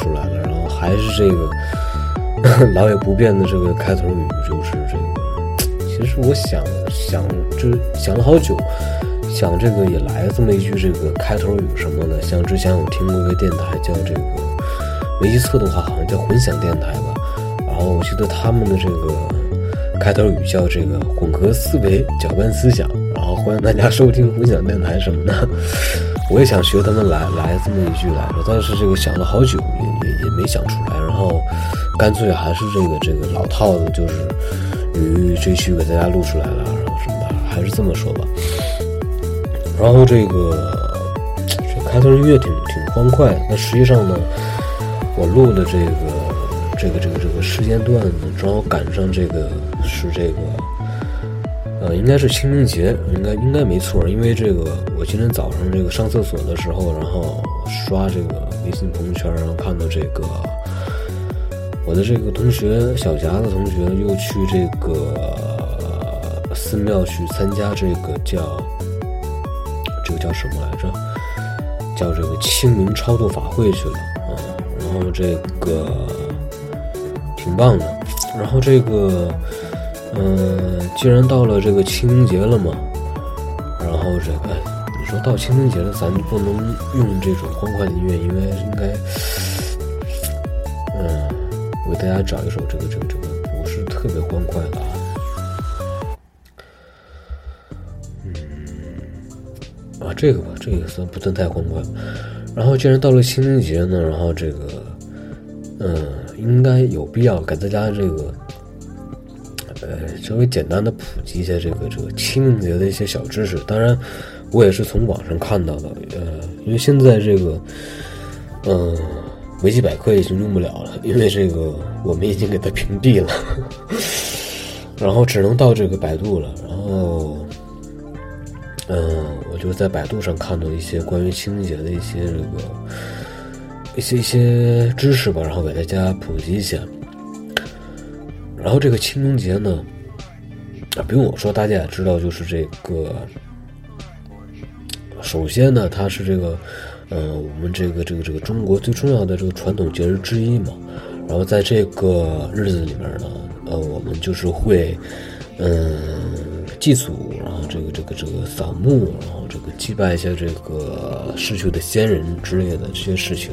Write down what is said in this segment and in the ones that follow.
出来了，然后还是这个老也不变的这个开头语，就是这个。其实我想想，就想了好久，想这个也来这么一句这个开头语什么的。像之前我听过一个电台叫这个，没记错的话好像叫混响电台吧。然后我记得他们的这个开头语叫这个混合思维，搅拌思想。然后欢迎大家收听混响电台什么的。我也想学他们来来这么一句来着，但是这个想了好久没想出来，然后干脆还是这个这个老套的，就是于这期给大家录出来了，然后什么的，还是这么说吧。然后这个这开头音乐挺挺欢快，那实际上呢，我录的这个这个这个这个时间段呢，正好赶上这个是这个。呃，应该是清明节，应该应该没错，因为这个我今天早上这个上厕所的时候，然后刷这个微信朋友圈，然后看到这个我的这个同学小夹子同学又去这个寺庙去参加这个叫这个叫什么来着？叫这个清明超度法会去了啊，然后这个挺棒的，然后这个。嗯，既然到了这个清明节了嘛，然后这个说到清明节了，咱不能用这种欢快的音乐，因为应该，嗯，我给大家找一首这个这个这个不是特别欢快的啊，嗯，啊这个吧，这个也算不算太欢快？然后既然到了清明节呢，然后这个，嗯，应该有必要给大家这个。稍微简单的普及一下这个这个清明节的一些小知识。当然，我也是从网上看到的。呃，因为现在这个，嗯，维基百科已经用不了了，因为这个我们已经给它屏蔽了，然后只能到这个百度了。然后，嗯，我就在百度上看到一些关于清明节的一些这个一些一些知识吧，然后给大家普及一下。然后这个清明节呢，不用我说，大家也知道，就是这个。首先呢，它是这个，呃，我们这个这个这个中国最重要的这个传统节日之一嘛。然后在这个日子里面呢，呃，我们就是会，嗯，祭祖，然后这个这个这个扫墓，然后这个祭拜一下这个逝去的先人之类的这些事情。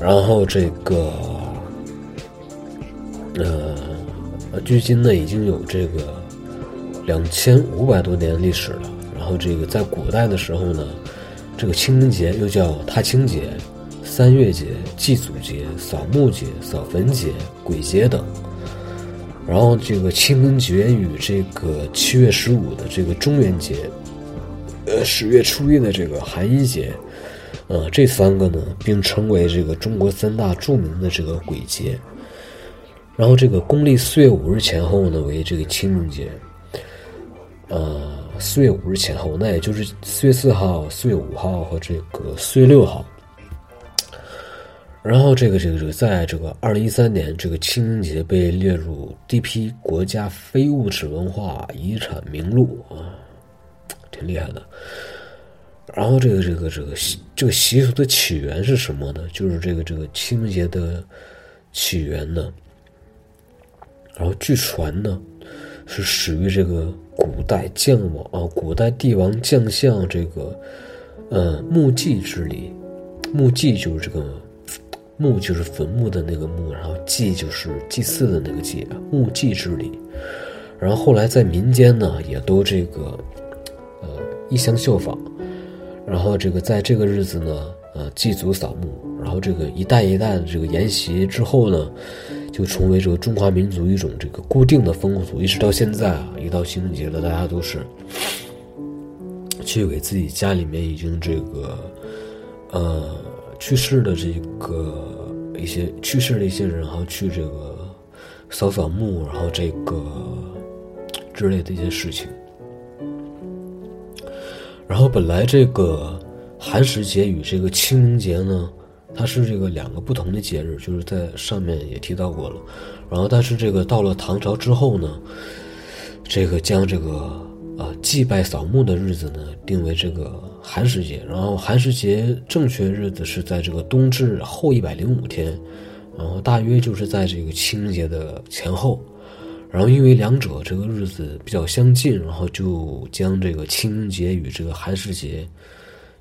然后这个。呃，距今呢已经有这个两千五百多年历史了。然后这个在古代的时候呢，这个清明节又叫踏青节、三月节、祭祖节、扫墓节、扫坟节、鬼节等。然后这个清明节与这个七月十五的这个中元节，呃，十月初一的这个寒衣节，呃，这三个呢并称为这个中国三大著名的这个鬼节。然后这个公历四月五日前后呢为这个清明节，呃，四月五日前后，那也就是四月四号、四月五号和这个四月六号。然后这个这个这个，在这个二零一三年，这个清明节被列入第一批国家非物质文化遗产名录啊，挺厉害的。然后这个这个这个习这个习俗的起源是什么呢？就是这个这个清明节的起源呢？然后据传呢，是始于这个古代将王啊，古代帝王将相这个，呃，墓祭之礼。墓祭就是这个墓，就是坟墓的那个墓，然后祭就是祭祀的那个祭啊，墓祭之礼。然后后来在民间呢，也都这个，呃，一相效仿。然后这个在这个日子呢，呃，祭祖扫墓，然后这个一代一代的这个沿袭之后呢。就成为这个中华民族一种这个固定的风俗，一直到现在啊，一到清明节了，大家都是去给自己家里面已经这个呃去世的这个一些去世的一些人，然后去这个扫扫墓，然后这个之类的一些事情。然后本来这个寒食节与这个清明节呢。它是这个两个不同的节日，就是在上面也提到过了。然后，但是这个到了唐朝之后呢，这个将这个呃祭拜扫墓的日子呢定为这个寒食节，然后寒食节正确日子是在这个冬至后一百零五天，然后大约就是在这个清明节的前后。然后因为两者这个日子比较相近，然后就将这个清明节与这个寒食节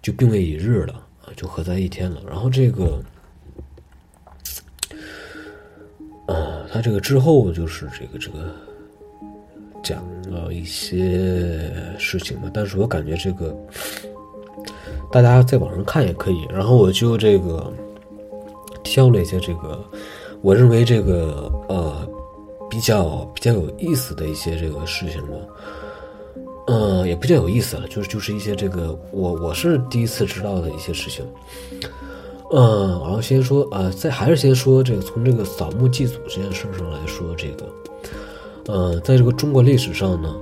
就并为一日了，就合在一天了。然后这个，啊，他这个之后就是这个这个讲了一些事情嘛，但是我感觉这个大家在网上看也可以。然后我就这个挑了一些这个，我认为这个呃。比较比较有意思的一些这个事情吧，嗯，也比较有意思了，就是就是一些这个我我是第一次知道的一些事情，嗯，然后先说啊，在还是先说这个从这个扫墓祭祖这件事上来说，这个，呃，在这个中国历史上呢，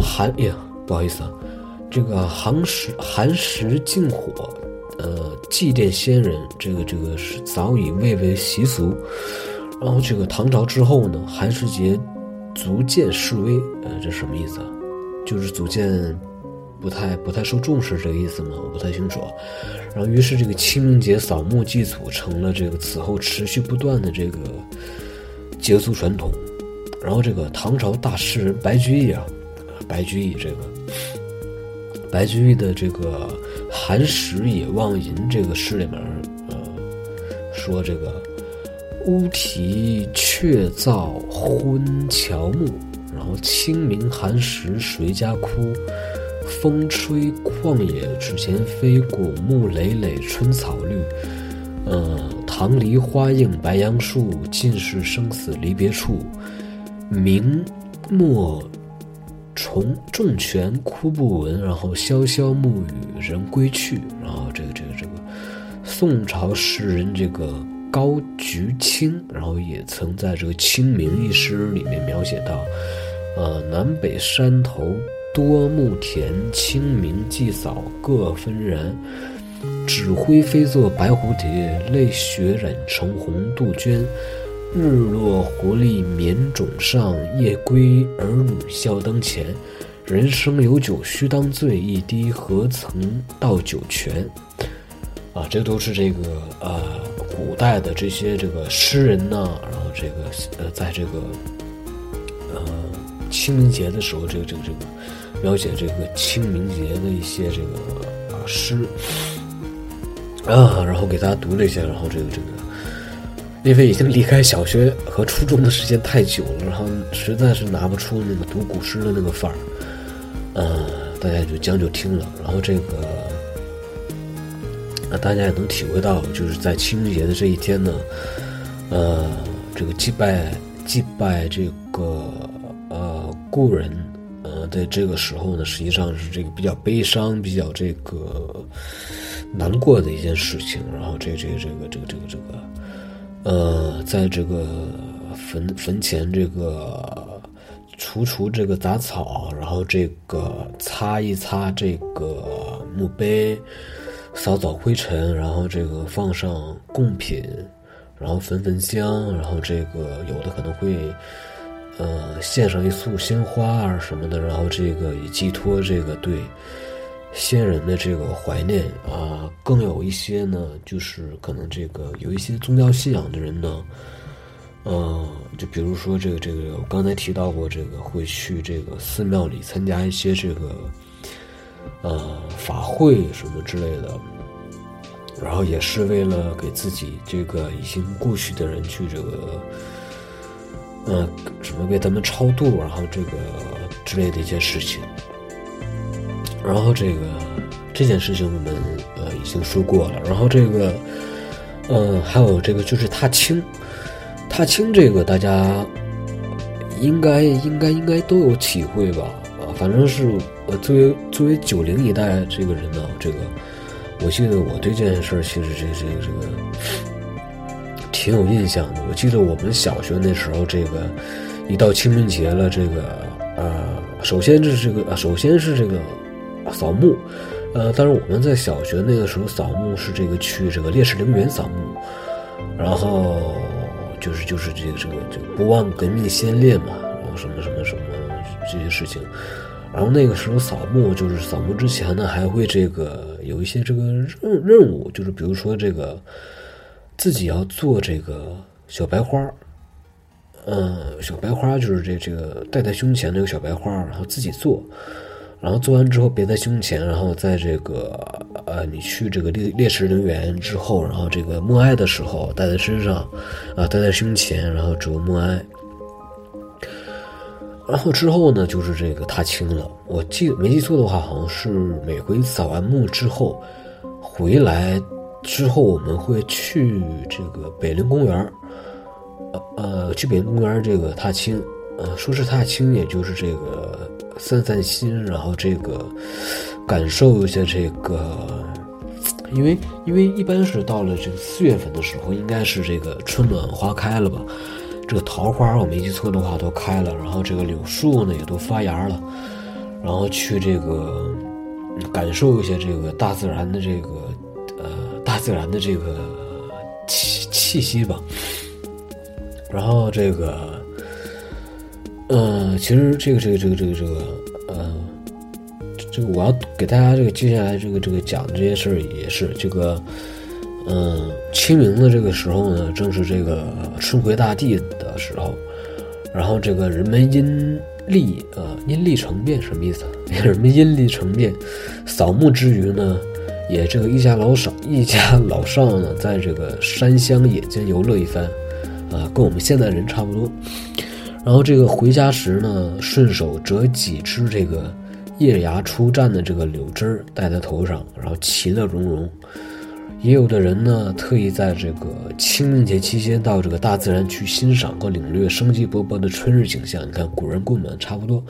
寒呀，不好意思啊，这个寒食寒食禁火，呃，祭奠先人，这个这个是早已蔚为习俗。然后这个唐朝之后呢，寒食节逐渐式微，呃，这什么意思啊？就是逐渐不太不太受重视这个意思吗？我不太清楚。然后于是这个清明节扫墓祭祖成了这个此后持续不断的这个节俗传统。然后这个唐朝大诗人白居易啊，白居易这个白居易的这个《寒食野望吟》这个诗里面，呃，说这个。乌啼鹊噪昏乔木，后清明寒食谁家哭？风吹旷野纸钱飞，古木累累春草绿。呃，棠梨花映白杨树，尽是生死离别处。明末重重泉哭不闻，然后潇潇暮雨人归去。然后这个这个这个，宋朝诗人这个。高菊清，然后也曾在这个《清明》一诗里面描写到，呃，南北山头多木田，清明祭扫各纷然。纸灰飞作白蝴蝶，泪血染成红杜鹃。日落狐狸眠冢上，夜归儿女笑灯前。人生有酒须当醉，一滴何曾到酒泉。啊，这都是这个呃。古代的这些这个诗人呢，然后这个呃，在这个呃清明节的时候，这个这个这个描写这个清明节的一些这个啊诗啊，然后给大家读了一下，然后这个这个，因为已经离开小学和初中的时间太久了，然后实在是拿不出那个读古诗的那个范儿，呃，大家也就将就听了，然后这个。那大家也能体会到，就是在清明节的这一天呢，呃，这个祭拜祭拜这个故人，呃，在这个时候呢，实际上是这个比较悲伤、比较这个难过的一件事情。然后这这这个这个这个这个，呃，在这个坟坟前这个除除这个杂草，然后这个擦一擦这个墓碑。扫扫灰尘，然后这个放上贡品，然后焚焚香，然后这个有的可能会，呃，献上一束鲜花啊什么的，然后这个以寄托这个对先人的这个怀念啊。更有一些呢，就是可能这个有一些宗教信仰的人呢，呃，就比如说这个这个，我刚才提到过，这个会去这个寺庙里参加一些这个。呃，法会什么之类的，然后也是为了给自己这个已经故去的人去这个，呃，什么为他们超度，然后这个之类的一些事情。然后这个这件事情我们呃已经说过了。然后这个，嗯，还有这个就是踏青，踏青这个大家应该应该应该都有体会吧？啊，反正是。呃，作为作为九零一代这个人呢，这个我记得我对这件事其实这这个这个挺有印象的。我记得我们小学那时候，这个一到清明节了，这个呃，首先是这个，首先是这个扫墓，呃，但是我们在小学那个时候扫墓是这个去这个烈士陵园扫墓，然后就是就是这个这个这个不忘革命先烈嘛，然后什么什么什么这些事情。然后那个时候扫墓，就是扫墓之前呢，还会这个有一些这个任任务，就是比如说这个自己要做这个小白花嗯，小白花就是这这个戴在胸前那个小白花然后自己做，然后做完之后别在胸前，然后在这个呃，你去这个烈烈士陵园之后，然后这个默哀的时候戴在身上，啊，戴在胸前，然后折默哀。然后之后呢，就是这个踏青了。我记没记错的话，好像是每回扫完墓之后，回来之后我们会去这个北陵公园呃呃，去北陵公园这个踏青，呃，说是踏青，也就是这个散散心，然后这个感受一下这个，因为因为一般是到了这个四月份的时候，应该是这个春暖花开了吧。这个桃花我没记错的话都开了，然后这个柳树呢也都发芽了，然后去这个感受一下这个大自然的这个大自然的这个气气息吧。然后这个，呃，其实这个这个这个这个这个呃，这个我要给大家这个接下来这个这个讲的这些事儿也是这个。嗯，清明的这个时候呢，正是这个春回大地的时候，然后这个人们阴历呃阴历成变什么意思？人们阴历成变，扫墓之余呢，也这个一家老少一家老少呢，在这个山乡野间游乐一番，啊，跟我们现在人差不多。然后这个回家时呢，顺手折几枝这个叶芽初绽的这个柳枝戴在头上，然后其乐融融。也有的人呢，特意在这个清明节期间到这个大自然去欣赏和领略生机勃勃的春日景象。你看，古人跟我们差不多，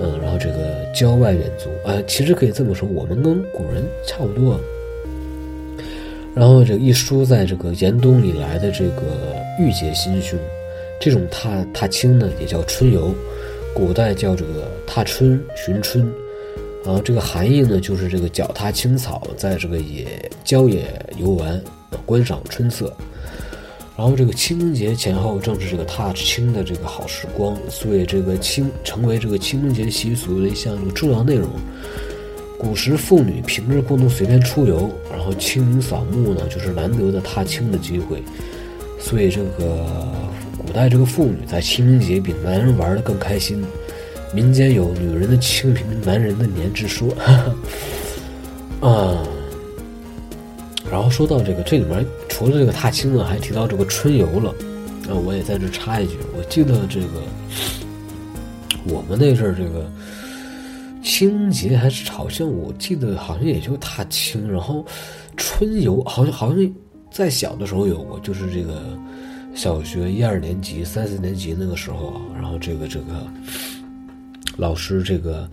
嗯，然后这个郊外远足，啊，其实可以这么说，我们跟古人差不多。然后这一书在这个严冬以来的这个郁结心胸，这种踏踏青呢，也叫春游，古代叫这个踏春寻春。然后这个含义呢，就是这个脚踏青草，在这个野郊野游玩，观赏春色。然后这个清明节前后正是这个踏青的这个好时光，所以这个清成为这个清明节习俗的一项这个重要内容。古时妇女平日不能随便出游，然后清明扫墓呢，就是难得的踏青的机会。所以这个古代这个妇女在清明节比男人玩的更开心。民间有“女人的清明，男人的年”之说，啊。然后说到这个，这里面除了这个踏青呢，还提到这个春游了。那我也在这插一句，我记得这个我们那阵儿这个清明节还是好像我记得好像也就踏青，然后春游好像好像在小的时候有过，就是这个小学一二年级、三四年级那个时候啊，然后这个这个。老师，这个，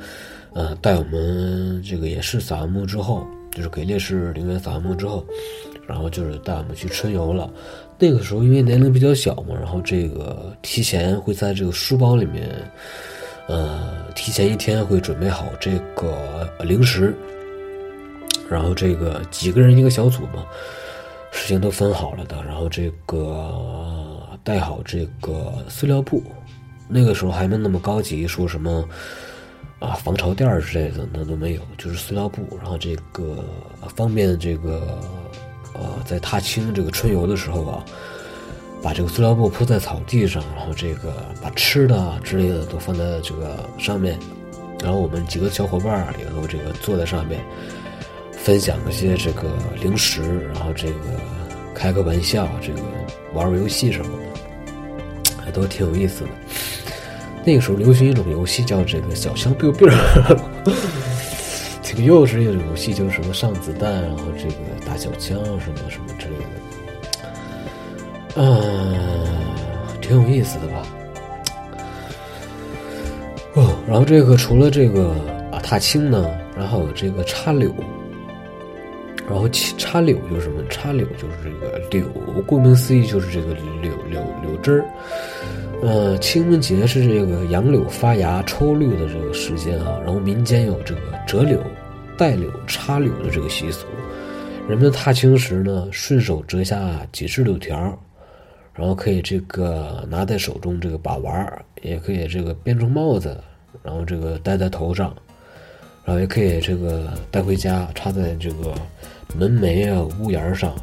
呃，带我们这个也是扫完墓之后，就是给烈士陵园扫完墓之后，然后就是带我们去春游了。那个时候因为年龄比较小嘛，然后这个提前会在这个书包里面，呃，提前一天会准备好这个零食，然后这个几个人一个小组嘛，事情都分好了的，然后这个带好这个塑料布。那个时候还没那么高级，说什么啊防潮垫之类的那都没有，就是塑料布。然后这个方便这个呃在踏青这个春游的时候啊，把这个塑料布铺在草地上，然后这个把吃的之类的都放在这个上面，然后我们几个小伙伴儿里头这个坐在上面，分享一些这个零食，然后这个开个玩笑，这个玩玩游戏什么的，还都挺有意思的。那个时候流行一种游戏叫这个小枪 biu biu，挺幼稚一种游戏，就是什么上子弹，然后这个打小枪什么什么之类的，嗯，挺有意思的吧？哦，然后这个除了这个啊踏青呢，然后这个插柳，然后插柳就是什么？插柳就是这个柳，顾名思义就是这个柳柳柳枝儿。呃，清明节是这个杨柳发芽、抽绿的这个时间啊，然后民间有这个折柳、带柳、插柳的这个习俗。人们踏青时呢，顺手折下几枝柳条，然后可以这个拿在手中这个把玩，也可以这个编成帽子，然后这个戴在头上，然后也可以这个带回家，插在这个门楣啊、屋檐上。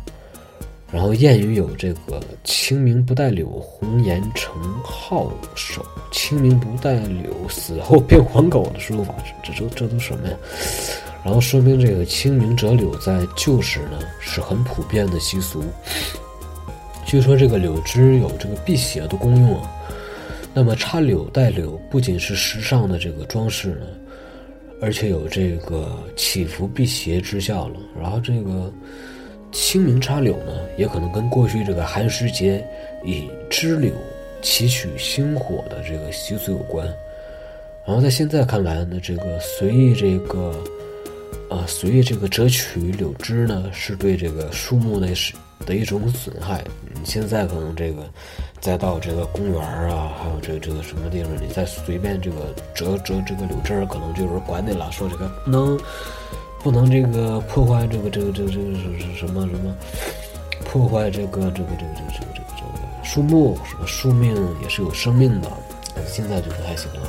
然后谚语有这个“清明不带柳，红颜成皓首；清明不带柳，死后变黄狗”的说法，这这这都什么呀？然后说明这个清明折柳在旧时呢是很普遍的习俗。据说这个柳枝有这个辟邪的功用啊。那么插柳带柳不仅是时尚的这个装饰呢，而且有这个祈福辟邪之效了。然后这个。清明插柳呢，也可能跟过去这个寒食节以枝柳祈取星火的这个习俗有关。然后在现在看来呢，这个随意这个，啊，随意这个折取柳枝呢，是对这个树木的是的一种损害。你现在可能这个再到这个公园啊，还有这个这个什么地方，你再随便这个折折这个柳枝，可能就是管你了，说这个不能。不能这个破坏这个这个这个这个是什么什么破坏这个这个这个这个这个这个这个树木什么树命也是有生命的，现在就不太行了。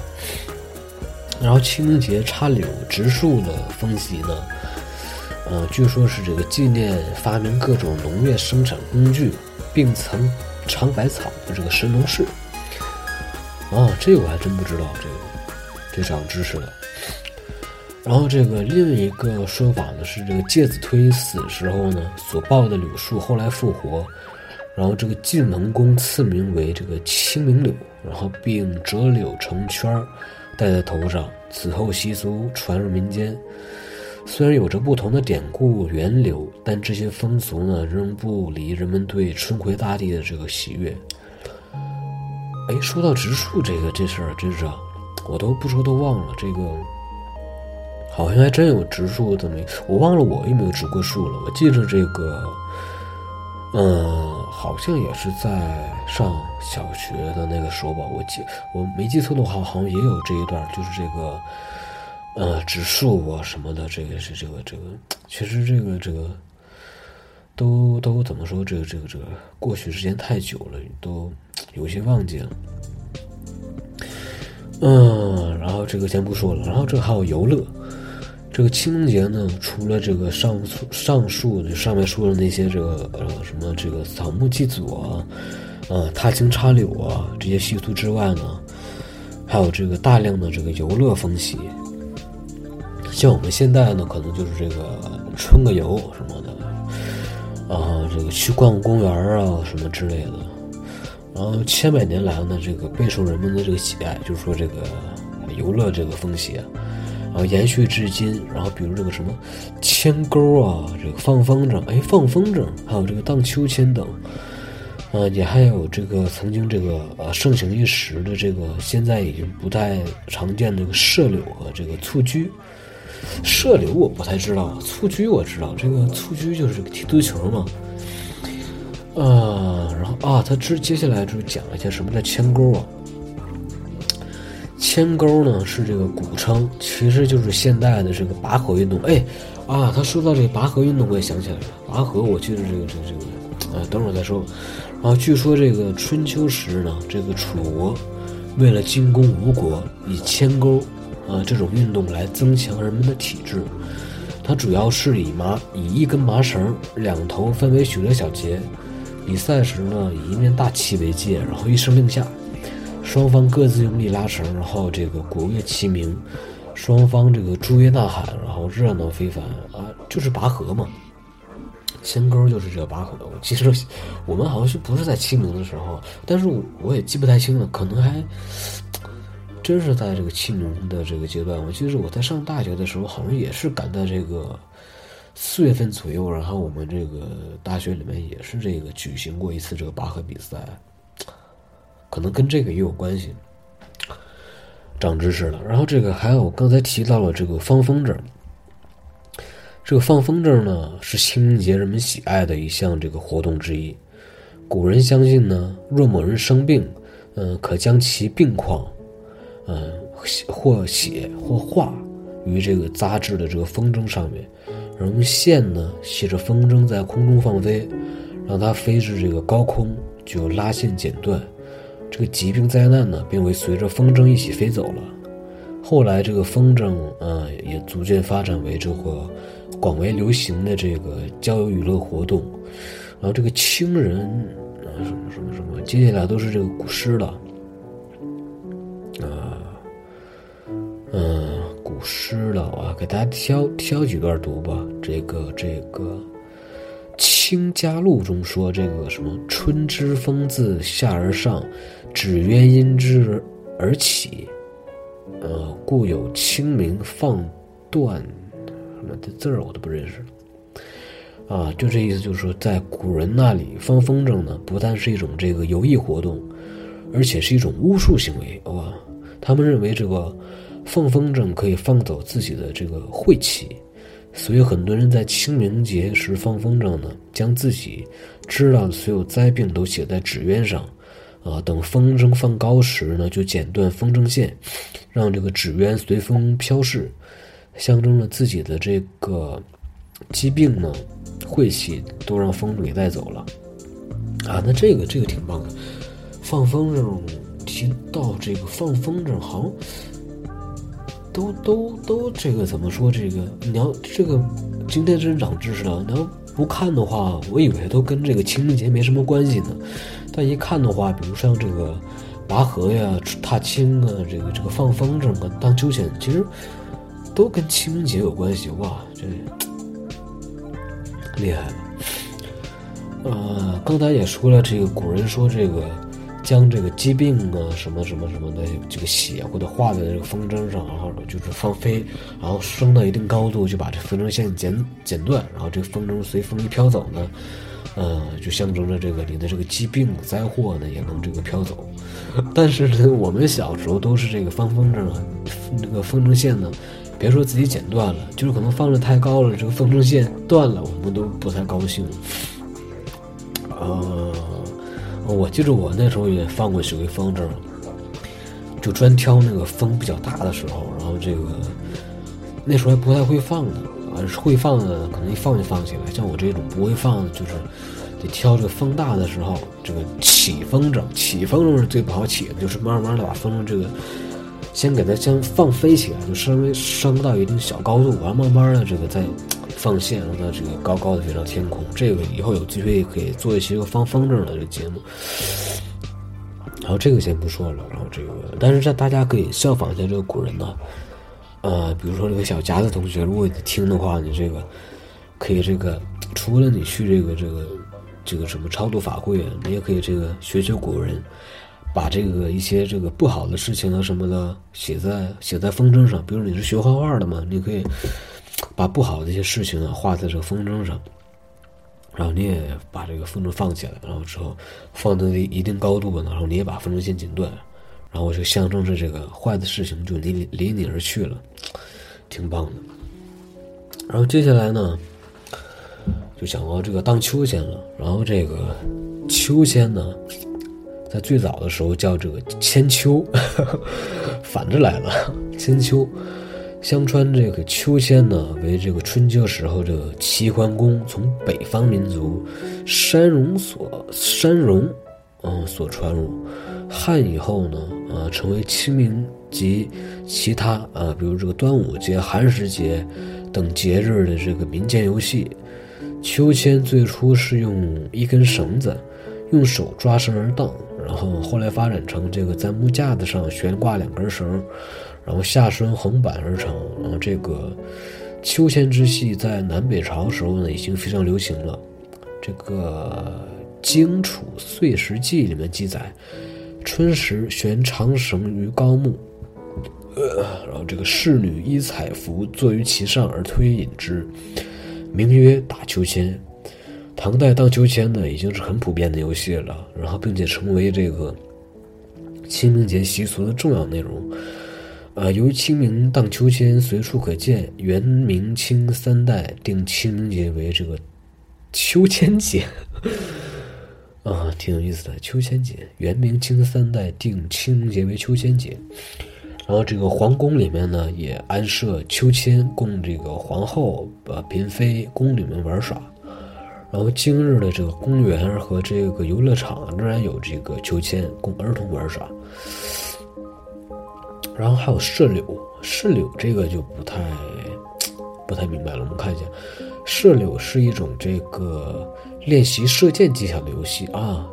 然后清明节插柳植树的风习呢，呃，据说是这个纪念发明各种农业生产工具并曾尝百草的这个神农氏。啊，这我还真不知道，这个这长知识了。然后这个另一个说法呢是，这个介子推死时候呢所抱的柳树后来复活，然后这个晋文公赐名为这个清明柳，然后并折柳成圈儿戴在头上。此后习俗传入民间，虽然有着不同的典故源流，但这些风俗呢仍不离人们对春回大地的这个喜悦。哎，说到植树这个这事儿，真是我都不说都忘了这个。好像还真有植树这么，我忘了我有没有植过树了。我记着这个，嗯，好像也是在上小学的那个时候吧。我记我没记错的话，好像也有这一段，就是这个，呃，植树啊什么的。这个是这个这个，其实这个这个，都都怎么说？这个这个这个，过去时间太久了，都有些忘记了。嗯，然后这个先不说了。然后这还有游乐。这个清明节呢，除了这个上上述就上面说的那些这个呃什么这个扫墓祭祖啊，呃踏青插柳啊这些习俗之外呢，还有这个大量的这个游乐风习。像我们现在呢，可能就是这个春个游什么的，啊这个去逛公园啊什么之类的。然后千百年来呢，这个备受人们的这个喜爱，就是说这个游乐这个风习。啊后延续至今，然后比如这个什么牵钩啊，这个放风筝，哎，放风筝，还有这个荡秋千等，啊，也还有这个曾经这个呃盛行一时的这个现在已经不太常见的这个射柳和这个蹴鞠。射柳我不太知道，蹴鞠我知道，这个蹴鞠就是踢足球嘛。啊，然后啊，他之接下来就讲了一下什么叫牵钩啊。牵钩呢是这个古称，其实就是现代的这个拔河运动。哎，啊，他说到这个拔河运动，我也想起来了。拔河，我记得这个这个这个，啊，等会儿再说。然后据说这个春秋时呢，这个楚国为了进攻吴国，以牵钩啊这种运动来增强人们的体质。它主要是以麻以一根麻绳，两头分为许多小节。比赛时呢，以一面大旗为界，然后一声令下。双方各自用力拉绳，然后这个国乐齐鸣，双方这个助乐呐喊，然后热闹非凡啊！就是拔河嘛，牵钩就是这个拔河。我其实我们好像是不是在清明的时候，但是我也记不太清了，可能还真是在这个清明的这个阶段。我记得我在上大学的时候，好像也是赶在这个四月份左右，然后我们这个大学里面也是这个举行过一次这个拔河比赛。可能跟这个也有关系，长知识了。然后这个还有刚才提到了这个放风筝，这个放风筝呢是清明节人们喜爱的一项这个活动之一。古人相信呢，若某人生病，嗯，可将其病况，嗯，或写或画于这个扎制的这个风筝上面，然后线呢系着风筝在空中放飞，让它飞至这个高空，就拉线剪断。这个疾病灾难呢，并未随着风筝一起飞走了。后来这个风筝啊，也逐渐发展为这个广为流行的这个交友娱乐活动。然后这个情人啊，什么什么什么，接下来都是这个古诗了。啊，嗯，古诗了啊，给大家挑挑几段读吧。这个这个《清嘉录》中说，这个什么“春之风自下而上，纸鸢因之而起”，呃，故有清明放断什么的字儿，我都不认识。啊，就这意思，就是说，在古人那里放风筝呢，不但是一种这个游艺活动，而且是一种巫术行为，哇！他们认为这个放风筝可以放走自己的这个晦气，所以很多人在清明节时放风筝呢，将自己知道的所有灾病都写在纸鸢上，啊，等风筝放高时呢，就剪断风筝线，让这个纸鸢随风飘逝，象征了自己的这个疾病呢。晦气都让风给带走了，啊，那这个这个挺棒的。放风筝，提到这个放风筝，好像都都都这个怎么说？这个你要这个今天真长知识了。你要不看的话，我以为都跟这个清明节没什么关系呢。但一看的话，比如像这个拔河呀、踏青啊，这个这个放风筝啊、荡秋千，其实都跟清明节有关系。哇，这。厉害了，呃，刚才也说了，这个古人说这个将这个疾病啊什么什么什么的这个写或者画在这个风筝上，然后就是放飞，然后升到一定高度就把这风筝线剪剪断，然后这个风筝随风一飘走呢，呃，就象征着这个你的这个疾病灾祸呢也能这个飘走。但是呢，我们小时候都是这个放风筝啊，那个风筝线呢。别说自己剪断了，就是可能放的太高了，这个风筝线断了，我们都不太高兴。呃，我记得我那时候也放过几回风筝，就专挑那个风比较大的时候，然后这个那时候还不太会放呢，啊，会放的可能一放就放起来，像我这种不会放的，就是得挑这个风大的时候，这个起风筝，起风筝是最不好起的，就是慢慢的把风筝这个。先给它先放飞起来，就稍微升到一定小高度，完慢慢的这个再放线，让它这个高高的飞上天空。这个以后有机会可以做一些个放风筝的这个节目。然后这个先不说了，然后这个，但是这大家可以效仿一下这个古人呢，呃，比如说这个小夹子同学，如果你听的话，你这个可以这个，除了你去这个这个这个什么超度法会啊，你也可以这个学学古人。把这个一些这个不好的事情啊什么的写在写在风筝上，比如你是学画画的嘛，你可以把不好的一些事情啊画在这个风筝上，然后你也把这个风筝放起来，然后之后放到一定高度，然后你也把风筝线剪断，然后就象征着这个坏的事情就离离你而去了，挺棒的。然后接下来呢，就讲到这个荡秋千了，然后这个秋千呢。在最早的时候叫这个千秋，反着来了。千秋，相传这个秋千呢，为这个春秋时候这个齐桓公从北方民族山戎所山戎，嗯，所传入。汉以后呢，啊，成为清明及其他啊，比如这个端午节、寒食节等节日的这个民间游戏。秋千最初是用一根绳子，用手抓绳而荡。然后后来发展成这个在木架子上悬挂两根绳，然后下身横板而成。然后这个秋千之戏在南北朝时候呢已经非常流行了。这个《荆楚岁时记》里面记载，春时悬长绳于高木，呃，然后这个侍女依彩服坐于其上而推引之，名曰打秋千。唐代荡秋千呢，已经是很普遍的游戏了，然后并且成为这个清明节习俗的重要内容。啊，由于清明荡秋千随处可见，元、明、清三代定清明节为这个秋千节。啊，挺有意思的，秋千节。元、明、清三代定清明节为秋千节。然后这个皇宫里面呢，也安设秋千，供这个皇后、呃嫔妃、宫女们玩耍。然后今日的这个公园和这个游乐场仍然有这个秋千供儿童玩耍。然后还有射柳射柳这个就不太不太明白了。我们看一下，射柳是一种这个练习射箭技巧的游戏啊。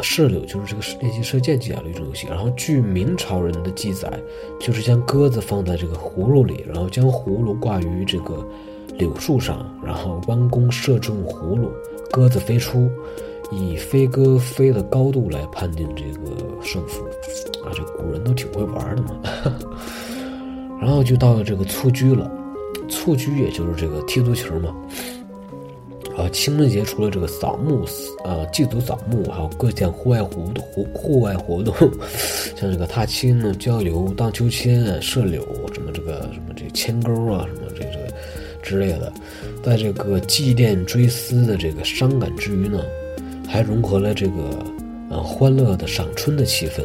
射柳就是这个练习射箭技巧的一种游戏。然后据明朝人的记载，就是将鸽子放在这个葫芦里，然后将葫芦挂于这个柳树上，然后弯弓射中葫芦，鸽子飞出。以飞鸽飞的高度来判定这个胜负，啊，这古人都挺会玩的嘛。然后就到了这个蹴鞠了，蹴鞠也就是这个踢足球嘛。啊，清明节除了这个扫墓，啊，祭祖扫墓，还有各项户外活动，户户外活动，像这个踏青、郊游、荡秋千、射柳，什么这个什么这牵钩啊，什么这个之类的，在这个祭奠追思的这个伤感之余呢。还融合了这个，呃，欢乐的赏春的气氛。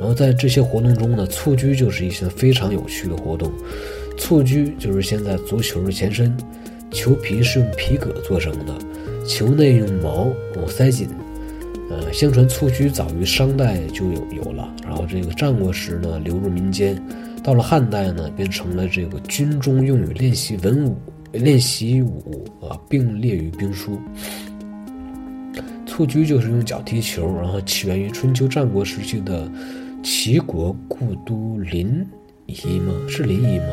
然后在这些活动中呢，蹴鞠就是一项非常有趣的活动。蹴鞠就是现在足球的前身，球皮是用皮革做成的，球内用毛塞紧。呃，相传蹴鞠早于商代就有有了，然后这个战国时呢流入民间，到了汉代呢变成了这个军中用于练习文武、练习武啊，并列于兵书。蹴鞠就是用脚踢球，然后起源于春秋战国时期的齐国故都临沂吗？是临沂吗？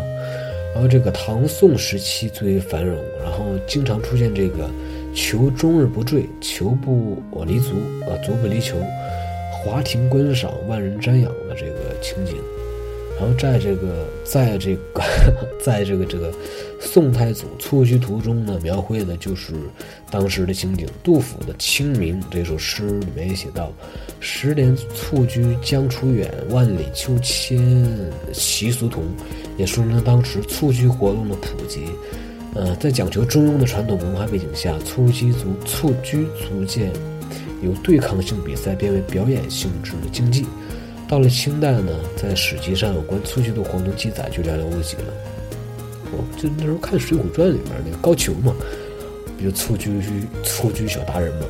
然后这个唐宋时期最为繁荣，然后经常出现这个球终日不坠，球不离足，啊，足不离球，华亭观赏，万人瞻仰的这个情景。然后在这个，在这个，在这个这个宋太祖蹴鞠图中呢，描绘的就是当时的情景。杜甫的《清明》这首诗里面也写到：“十年蹴鞠将出远，万里秋千习俗同。”也说明了当时蹴鞠活动的普及。呃，在讲求中庸的传统文化背景下，蹴鞠足蹴鞠逐渐由对抗性比赛变为表演性质的竞技。到了清代呢，在史籍上有关蹴鞠的活动记载就寥寥无几了。哦，就那时候看《水浒传》里面那个高俅嘛，不就蹴鞠蹴鞠小达人嘛。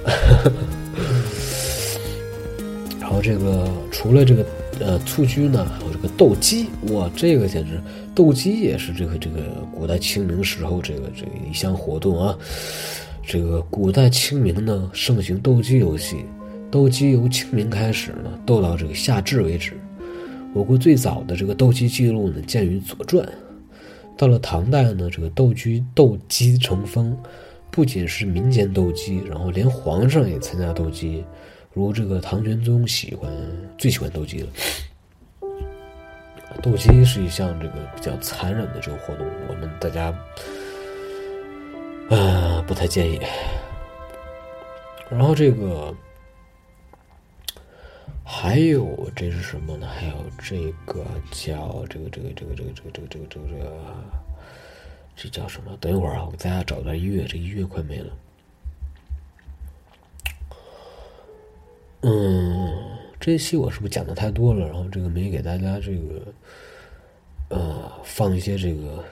然后这个除了这个呃蹴鞠呢，还有这个斗鸡，哇，这个简直斗鸡也是这个这个古代清明时候这个这个一项活动啊。这个古代清明呢，盛行斗鸡游戏。斗鸡由清明开始呢，斗到这个夏至为止。我国最早的这个斗鸡记录呢，见于《左传》。到了唐代呢，这个斗鸡斗鸡成风，不仅是民间斗鸡，然后连皇上也参加斗鸡。如这个唐玄宗喜欢最喜欢斗鸡了。斗鸡是一项这个比较残忍的这个活动，我们大家啊不太建议。然后这个。还有这是什么呢？还有这个叫这个这个这个这个这个这个这个这个这叫什么？等一会儿啊，我给大家找段音乐，这音乐快没了。嗯，这期我是不是讲的太多了？然后这个没给大家这个呃放一些这个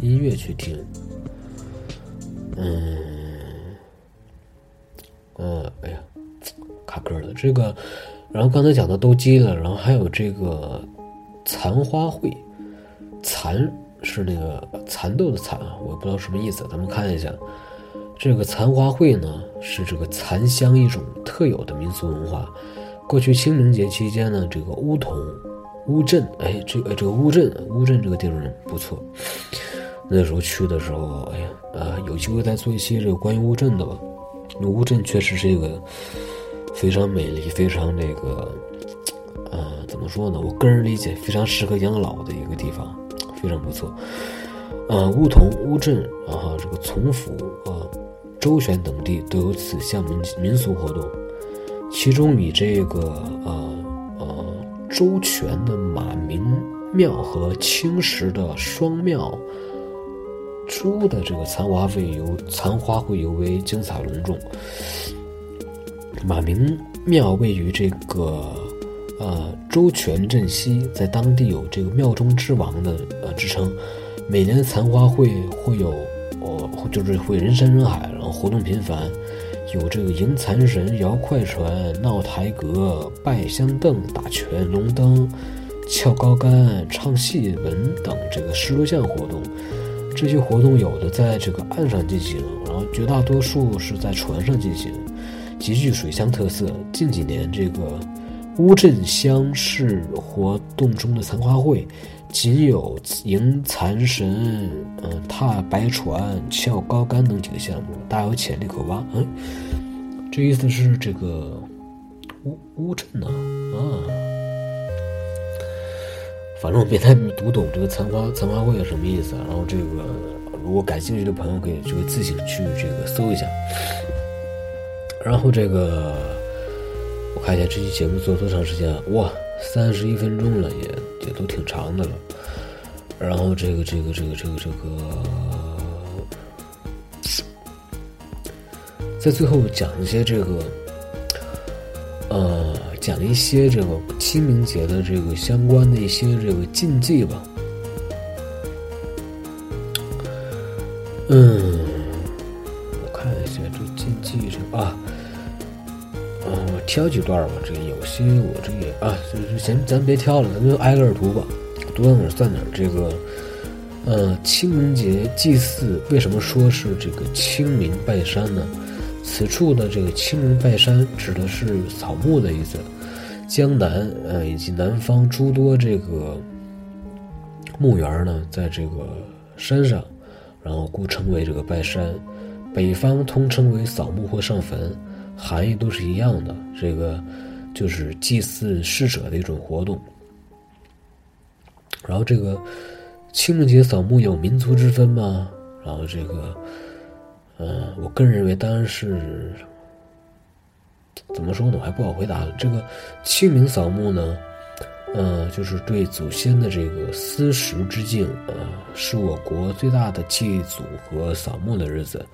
音乐去听。嗯，嗯，哎呀，卡壳了，这个。然后刚才讲的斗鸡了，然后还有这个蚕花卉，蚕是那个蚕豆的蚕啊，我不知道什么意思。咱们看一下，这个蚕花卉呢是这个蚕乡一种特有的民俗文化。过去清明节期间呢，这个乌桐、乌镇，哎，这个这个乌镇，乌镇这个地方不错。那时候去的时候，哎呀，啊，有机会再做一期这个关于乌镇的吧。乌镇确实是一个。非常美丽，非常这个，呃，怎么说呢？我个人理解，非常适合养老的一个地方，非常不错。呃，乌桐、乌镇，然后这个从府、呃，周旋等地都有此项民民俗活动。其中以这个呃呃周全的马明庙和青石的双庙朱的这个残花会游残花会尤为精彩隆重。马鸣庙位于这个呃周全镇西，在当地有这个庙中之王的呃之称。每年的残花会会有哦，就是会人山人海，然后活动频繁，有这个迎残神、摇快船、闹台阁、拜香凳、打拳、龙灯、翘高杆、唱戏文等这个十多项活动。这些活动有的在这个岸上进行，然后绝大多数是在船上进行，极具水乡特色。近几年，这个乌镇乡市活动中的残花卉，仅有迎蚕神、嗯踏白船、翘高杆等几个项目，大有潜力可挖。嗯，这意思是这个乌乌镇呢？啊，反正我没太读懂这个残花残花卉是什么意思。然后这个如果感兴趣的朋友可以就自行去这个搜一下。然后这个我看一下这期节目做多长时间啊？哇，三十一分钟了，也也都挺长的了。然后这个这个这个这个这个，在最后讲一些这个，呃。讲一些这个清明节的这个相关的一些这个禁忌吧。嗯，挑几段吧。这有些我这也啊，就是先咱别挑了，咱就挨个儿读吧，读到哪儿算哪儿。这个，呃，清明节祭祀为什么说是这个清明拜山呢？此处的这个清明拜山指的是扫墓的意思。江南呃以及南方诸多这个墓园呢，在这个山上，然后故称为这个拜山。北方通称为扫墓或上坟，含义都是一样的。这个就是祭祀逝者的一种活动。然后这个清明节扫墓有民族之分吗？然后这个，嗯，我个人认为当然是。怎么说呢？我还不好回答了。这个清明扫墓呢，呃，就是对祖先的这个思时之敬，呃，是我国最大的祭祖和扫墓的日子。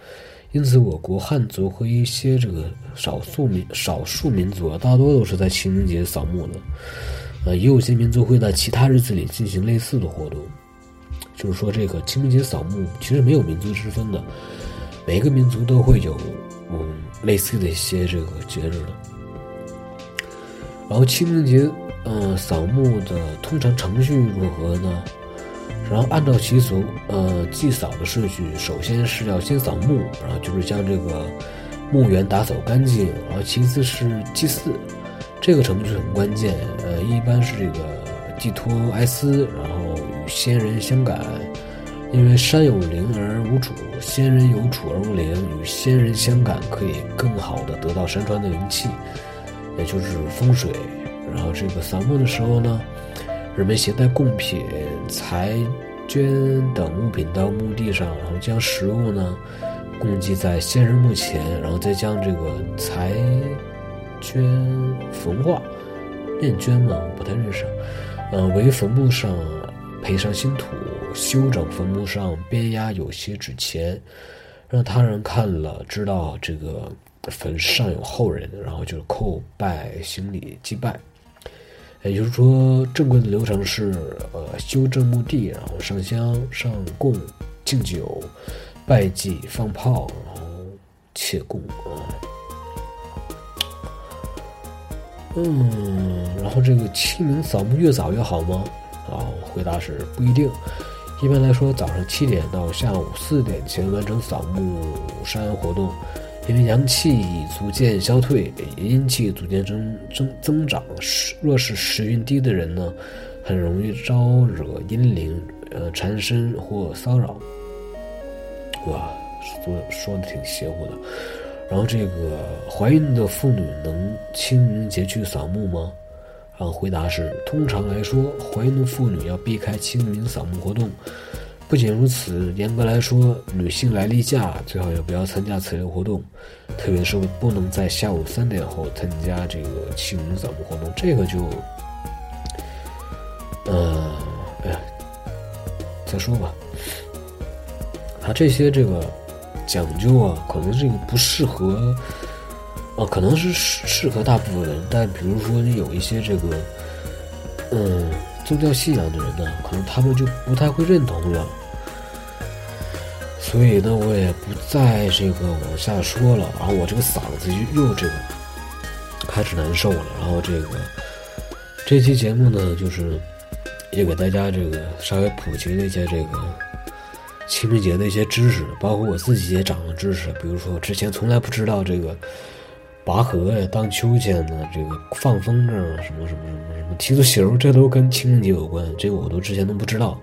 因此，我国汉族和一些这个少数民少数民族啊，大多都是在清明节扫墓的。呃，也有些民族会在其他日子里进行类似的活动。就是说，这个清明节扫墓其实没有民族之分的，每个民族都会有。嗯，类似的一些这个节日的。然后清明节，嗯，扫墓的通常程序如何呢？然后按照习俗，呃，祭扫的顺序，首先是要先扫墓，然后就是将这个墓园打扫干净，然后其次是祭祀，这个程序很关键。呃，一般是这个寄托哀思，然后与先人相感。因为山有灵而无主，仙人有主而无灵，与仙人相感可以更好的得到山川的灵气，也就是风水。然后这个扫墓的时候呢，人们携带贡品、财捐等物品到墓地上，然后将食物呢供祭在先人墓前，然后再将这个财捐焚化。念绢嘛，不太认识。嗯，为坟墓上培上新土。修整坟墓上边压有些纸钱，让他人看了知道这个坟上有后人，然后就叩拜行礼祭拜。也就是说，正规的流程是：呃，修正墓地，然后上香、上供、敬酒、拜祭、放炮，然后切供啊。嗯，然后这个清明扫墓越早越好吗？啊，回答是不一定。一般来说，早上七点到下午四点前完成扫墓山活动，因为阳气已逐渐消退，阴气逐渐增增增长。若是时运低的人呢，很容易招惹阴灵，呃，缠身或骚扰。哇，说说的挺邪乎的。然后这个怀孕的妇女能清明节去扫墓吗？然后回答是：通常来说，怀孕的妇女要避开清明扫墓活动。不仅如此，严格来说，女性来例假最好也不要参加此类活动，特别是不能在下午三点后参加这个清明扫墓活动。这个就，呃，哎呀，再说吧。啊，这些这个讲究啊，可能这个不适合。啊，可能是适适合大部分人，但比如说你有一些这个，嗯，宗教信仰的人呢，可能他们就不太会认同了。所以呢，我也不再这个往下说了。然后我这个嗓子又又这个开始难受了。然后这个这期节目呢，就是也给大家这个稍微普及了一些这个清明节的一些知识，包括我自己也长了知识。比如说，我之前从来不知道这个拔河呀、荡秋千呢、这个放风筝啊什么什么什么什么踢足球，这都跟清明节有关，这个我都之前都不知道。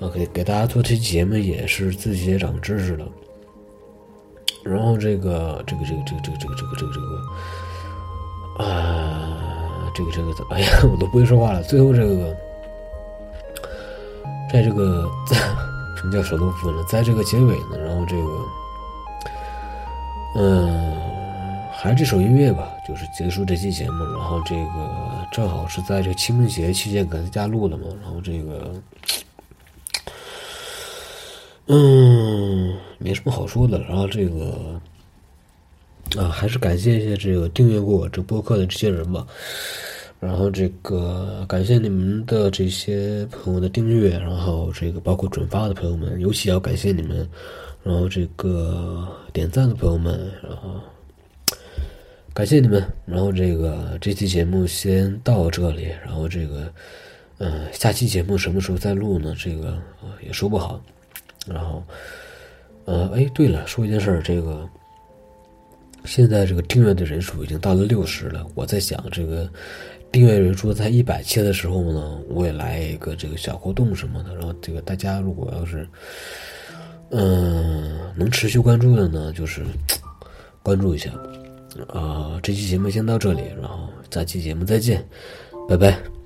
啊，给给大家做这期节目也是自己也长知识了。然后这个这个这个这个这个这个这个这个这个啊，这个这个怎么？哎呀，我都不会说话了。最后这个，在这个 什么叫手头夫呢？在这个结尾呢，然后这个，嗯，还是这首音乐吧，就是结束这期节目。然后这个正好是在这个清明节期间给大家录的嘛。然后这个。嗯，没什么好说的。然后这个啊，还是感谢一下这个订阅过我这播客的这些人吧。然后这个感谢你们的这些朋友的订阅，然后这个包括转发的朋友们，尤其要感谢你们。然后这个点赞的朋友们，然后感谢你们。然后这个这期节目先到这里。然后这个嗯，下期节目什么时候再录呢？这个也说不好。然后，呃，哎，对了，说一件事儿，这个现在这个订阅的人数已经到了六十了。我在想，这个订阅人数在一百期的时候呢，我也来一个这个小活动什么的。然后，这个大家如果要是嗯能持续关注的呢，就是 关注一下。啊，这期节目先到这里，然后下期节目再见，拜拜。